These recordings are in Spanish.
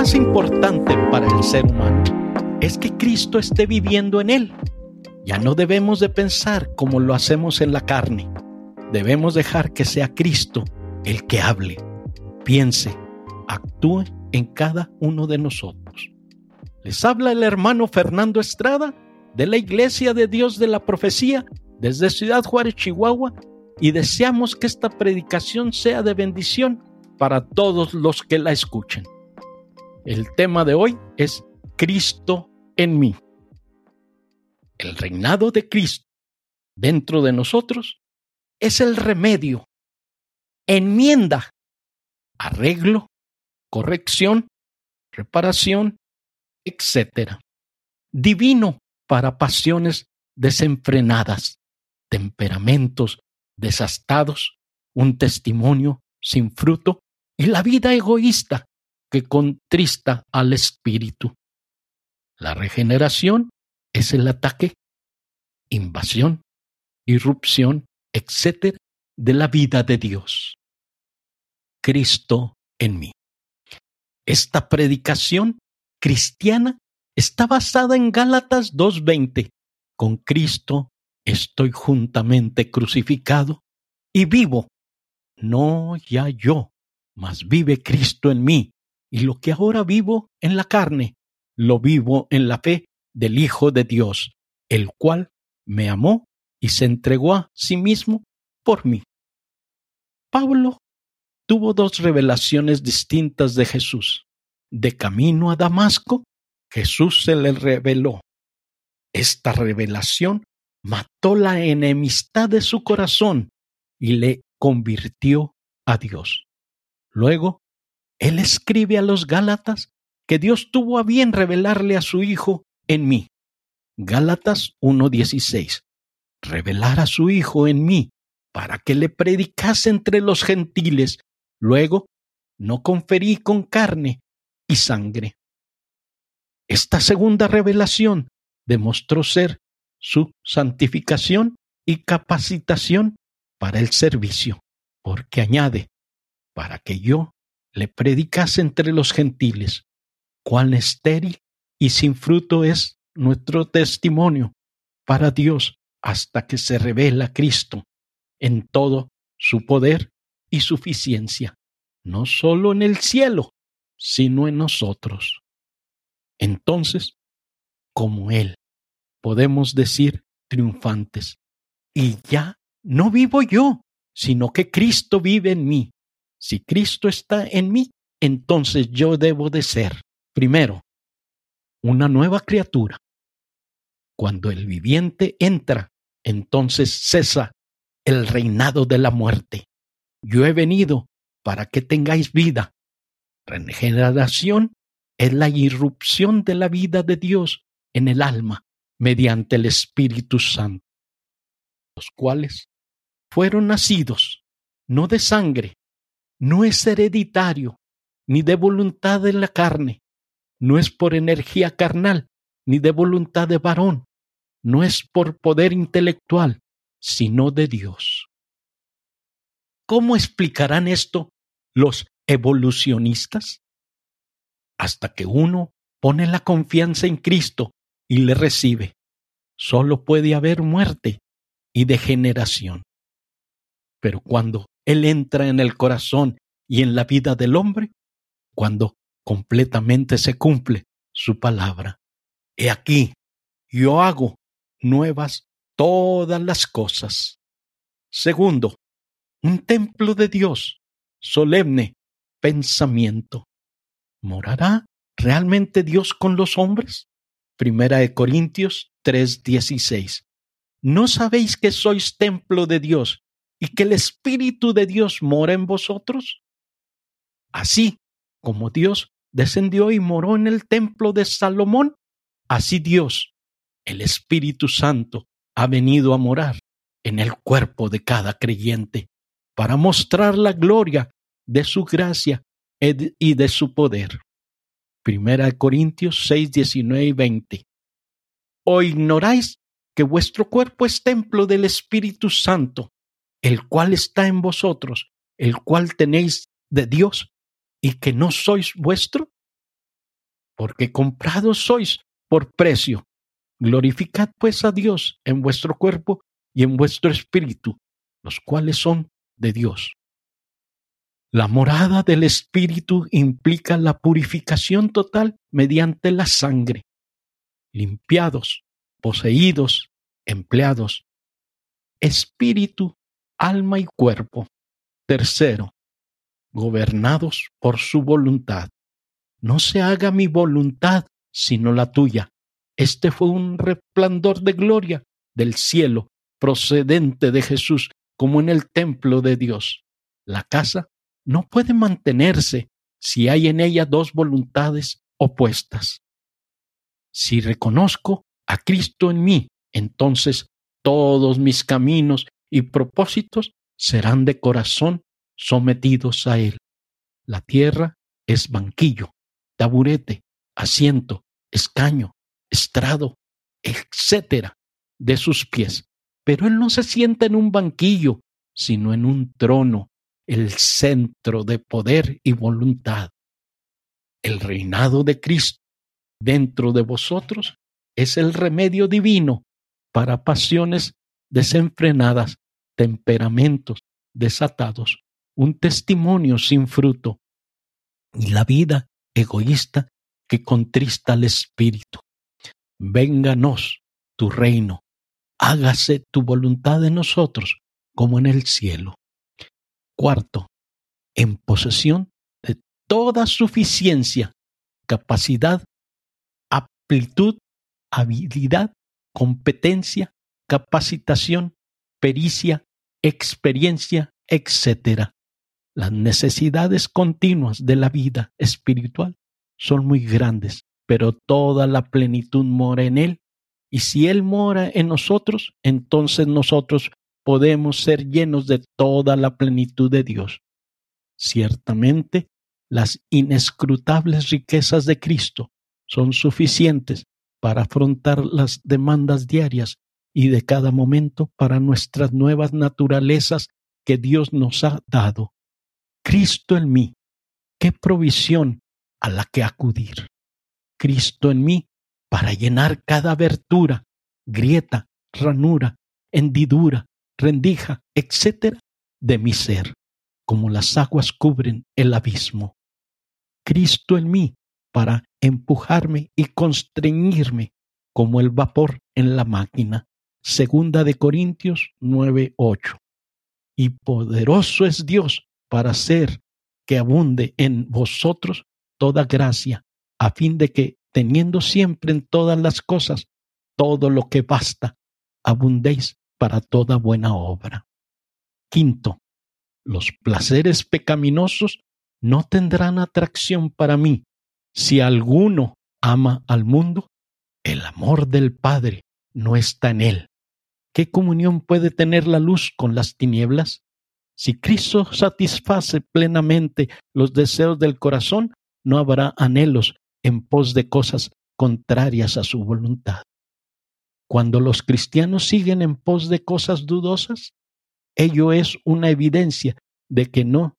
más importante para el ser humano es que Cristo esté viviendo en él. Ya no debemos de pensar como lo hacemos en la carne. Debemos dejar que sea Cristo el que hable, piense, actúe en cada uno de nosotros. Les habla el hermano Fernando Estrada de la Iglesia de Dios de la Profecía desde Ciudad Juárez, Chihuahua, y deseamos que esta predicación sea de bendición para todos los que la escuchen. El tema de hoy es Cristo en mí. El reinado de Cristo dentro de nosotros es el remedio, enmienda, arreglo, corrección, reparación, etc. Divino para pasiones desenfrenadas, temperamentos desastados, un testimonio sin fruto y la vida egoísta que contrista al espíritu. La regeneración es el ataque, invasión, irrupción, etc. de la vida de Dios. Cristo en mí. Esta predicación cristiana está basada en Gálatas 2.20. Con Cristo estoy juntamente crucificado y vivo. No ya yo, mas vive Cristo en mí. Y lo que ahora vivo en la carne, lo vivo en la fe del Hijo de Dios, el cual me amó y se entregó a sí mismo por mí. Pablo tuvo dos revelaciones distintas de Jesús. De camino a Damasco, Jesús se le reveló. Esta revelación mató la enemistad de su corazón y le convirtió a Dios. Luego, él escribe a los Gálatas que Dios tuvo a bien revelarle a su Hijo en mí. Gálatas 1.16. Revelar a su Hijo en mí para que le predicase entre los gentiles. Luego, no conferí con carne y sangre. Esta segunda revelación demostró ser su santificación y capacitación para el servicio, porque añade, para que yo le predicase entre los gentiles, cuán estéril y sin fruto es nuestro testimonio para Dios hasta que se revela Cristo en todo su poder y suficiencia, no solo en el cielo, sino en nosotros. Entonces, como Él, podemos decir triunfantes, y ya no vivo yo, sino que Cristo vive en mí. Si Cristo está en mí, entonces yo debo de ser, primero, una nueva criatura. Cuando el viviente entra, entonces cesa el reinado de la muerte. Yo he venido para que tengáis vida. Regeneración es la irrupción de la vida de Dios en el alma mediante el Espíritu Santo, los cuales fueron nacidos no de sangre, no es hereditario, ni de voluntad de la carne, no es por energía carnal, ni de voluntad de varón, no es por poder intelectual, sino de Dios. ¿Cómo explicarán esto los evolucionistas? Hasta que uno pone la confianza en Cristo y le recibe, solo puede haber muerte y degeneración. Pero cuando Él entra en el corazón y en la vida del hombre, cuando completamente se cumple su palabra. He aquí, yo hago nuevas todas las cosas. Segundo, un templo de Dios, solemne pensamiento. ¿Morará realmente Dios con los hombres? Primera de Corintios 3:16. ¿No sabéis que sois templo de Dios y que el Espíritu de Dios mora en vosotros? Así como Dios descendió y moró en el templo de Salomón, así Dios, el Espíritu Santo, ha venido a morar en el cuerpo de cada creyente para mostrar la gloria de su gracia y de su poder. Primera Corintios 6, 19 y 20. ¿O ignoráis que vuestro cuerpo es templo del Espíritu Santo, el cual está en vosotros, el cual tenéis de Dios y que no sois vuestro? porque comprados sois por precio. Glorificad pues a Dios en vuestro cuerpo y en vuestro espíritu, los cuales son de Dios. La morada del espíritu implica la purificación total mediante la sangre. Limpiados, poseídos, empleados. Espíritu, alma y cuerpo. Tercero, gobernados por su voluntad. No se haga mi voluntad, sino la tuya. Este fue un resplandor de gloria del cielo procedente de Jesús, como en el templo de Dios. La casa no puede mantenerse si hay en ella dos voluntades opuestas. Si reconozco a Cristo en mí, entonces todos mis caminos y propósitos serán de corazón sometidos a Él. La tierra es banquillo, taburete, asiento, escaño, estrado, etcétera, de sus pies. Pero Él no se sienta en un banquillo, sino en un trono, el centro de poder y voluntad. El reinado de Cristo dentro de vosotros es el remedio divino para pasiones desenfrenadas, temperamentos desatados, un testimonio sin fruto y la vida egoísta que contrista al espíritu. Vénganos tu reino, hágase tu voluntad en nosotros como en el cielo. Cuarto, en posesión de toda suficiencia, capacidad, aptitud, habilidad, competencia, capacitación, pericia, experiencia, etc. Las necesidades continuas de la vida espiritual son muy grandes, pero toda la plenitud mora en Él. Y si Él mora en nosotros, entonces nosotros podemos ser llenos de toda la plenitud de Dios. Ciertamente, las inescrutables riquezas de Cristo son suficientes para afrontar las demandas diarias y de cada momento para nuestras nuevas naturalezas que Dios nos ha dado. Cristo en mí, qué provisión a la que acudir. Cristo en mí para llenar cada abertura, grieta, ranura, hendidura, rendija, etcétera, de mi ser, como las aguas cubren el abismo. Cristo en mí para empujarme y constreñirme como el vapor en la máquina. Segunda de Corintios 9:8. Y poderoso es Dios para hacer que abunde en vosotros toda gracia, a fin de que, teniendo siempre en todas las cosas todo lo que basta, abundéis para toda buena obra. Quinto, los placeres pecaminosos no tendrán atracción para mí. Si alguno ama al mundo, el amor del Padre no está en él. ¿Qué comunión puede tener la luz con las tinieblas? Si Cristo satisface plenamente los deseos del corazón, no habrá anhelos en pos de cosas contrarias a su voluntad. Cuando los cristianos siguen en pos de cosas dudosas, ello es una evidencia de que no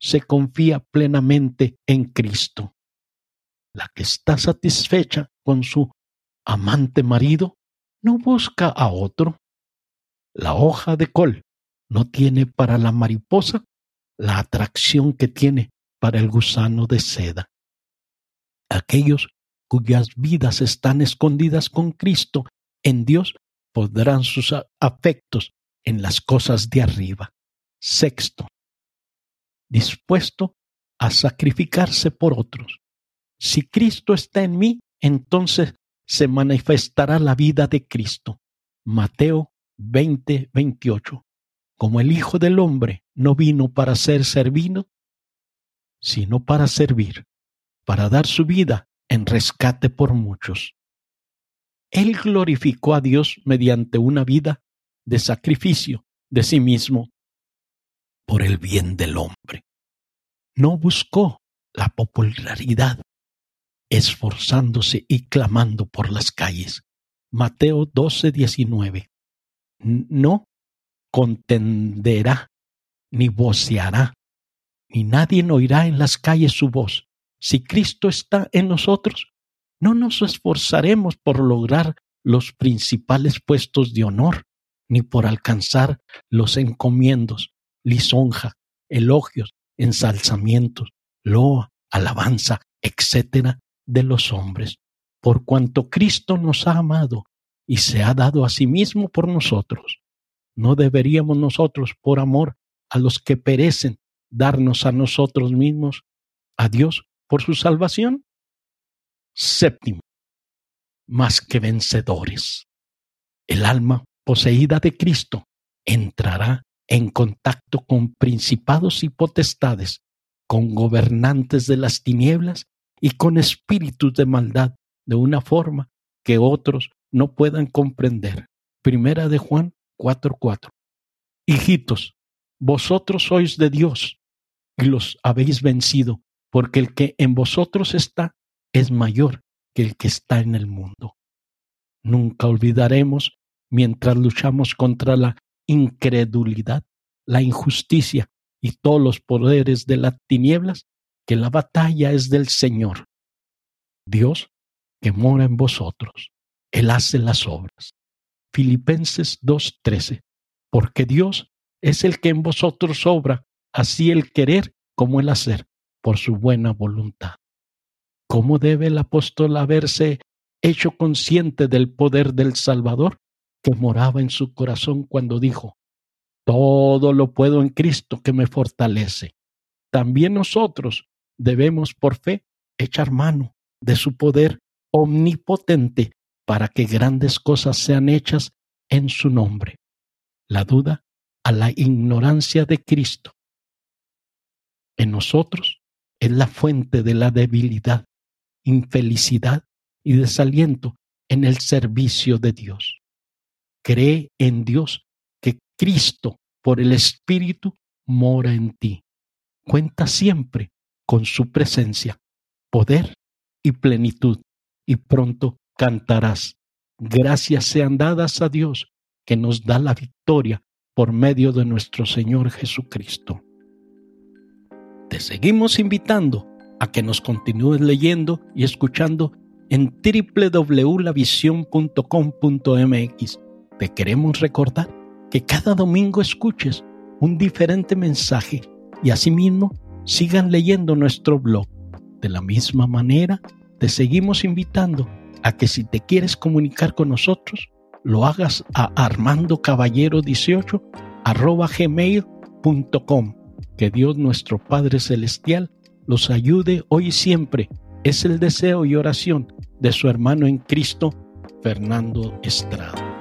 se confía plenamente en Cristo. La que está satisfecha con su amante marido no busca a otro. La hoja de col no tiene para la mariposa la atracción que tiene para el gusano de seda. Aquellos cuyas vidas están escondidas con Cristo en Dios podrán sus afectos en las cosas de arriba. Sexto, dispuesto a sacrificarse por otros. Si Cristo está en mí, entonces se manifestará la vida de Cristo. Mateo 20, 28 como el Hijo del Hombre no vino para ser servido, sino para servir, para dar su vida en rescate por muchos. Él glorificó a Dios mediante una vida de sacrificio de sí mismo por el bien del hombre. No buscó la popularidad, esforzándose y clamando por las calles. Mateo 12, 19. No contenderá, ni voceará, ni nadie oirá en las calles su voz. Si Cristo está en nosotros, no nos esforzaremos por lograr los principales puestos de honor, ni por alcanzar los encomiendos, lisonja, elogios, ensalzamientos, loa, alabanza, etcétera, de los hombres, por cuanto Cristo nos ha amado y se ha dado a sí mismo por nosotros. ¿No deberíamos nosotros, por amor a los que perecen, darnos a nosotros mismos, a Dios, por su salvación? Séptimo, más que vencedores. El alma poseída de Cristo entrará en contacto con principados y potestades, con gobernantes de las tinieblas y con espíritus de maldad de una forma que otros no puedan comprender. Primera de Juan 4:4. Hijitos, vosotros sois de Dios y los habéis vencido, porque el que en vosotros está es mayor que el que está en el mundo. Nunca olvidaremos, mientras luchamos contra la incredulidad, la injusticia y todos los poderes de las tinieblas, que la batalla es del Señor. Dios que mora en vosotros. Él hace las obras. Filipenses 2.13. Porque Dios es el que en vosotros obra, así el querer como el hacer, por su buena voluntad. ¿Cómo debe el apóstol haberse hecho consciente del poder del Salvador que moraba en su corazón cuando dijo, todo lo puedo en Cristo que me fortalece? También nosotros debemos por fe echar mano de su poder omnipotente para que grandes cosas sean hechas en su nombre. La duda a la ignorancia de Cristo en nosotros es la fuente de la debilidad, infelicidad y desaliento en el servicio de Dios. Cree en Dios que Cristo, por el Espíritu, mora en ti. Cuenta siempre con su presencia, poder y plenitud y pronto cantarás. Gracias sean dadas a Dios que nos da la victoria por medio de nuestro Señor Jesucristo. Te seguimos invitando a que nos continúes leyendo y escuchando en www.lavision.com.mx. Te queremos recordar que cada domingo escuches un diferente mensaje y asimismo sigan leyendo nuestro blog. De la misma manera, te seguimos invitando a que si te quieres comunicar con nosotros, lo hagas a armandocaballero18 arroba gmail.com. Que Dios nuestro Padre Celestial los ayude hoy y siempre. Es el deseo y oración de su hermano en Cristo, Fernando Estrada.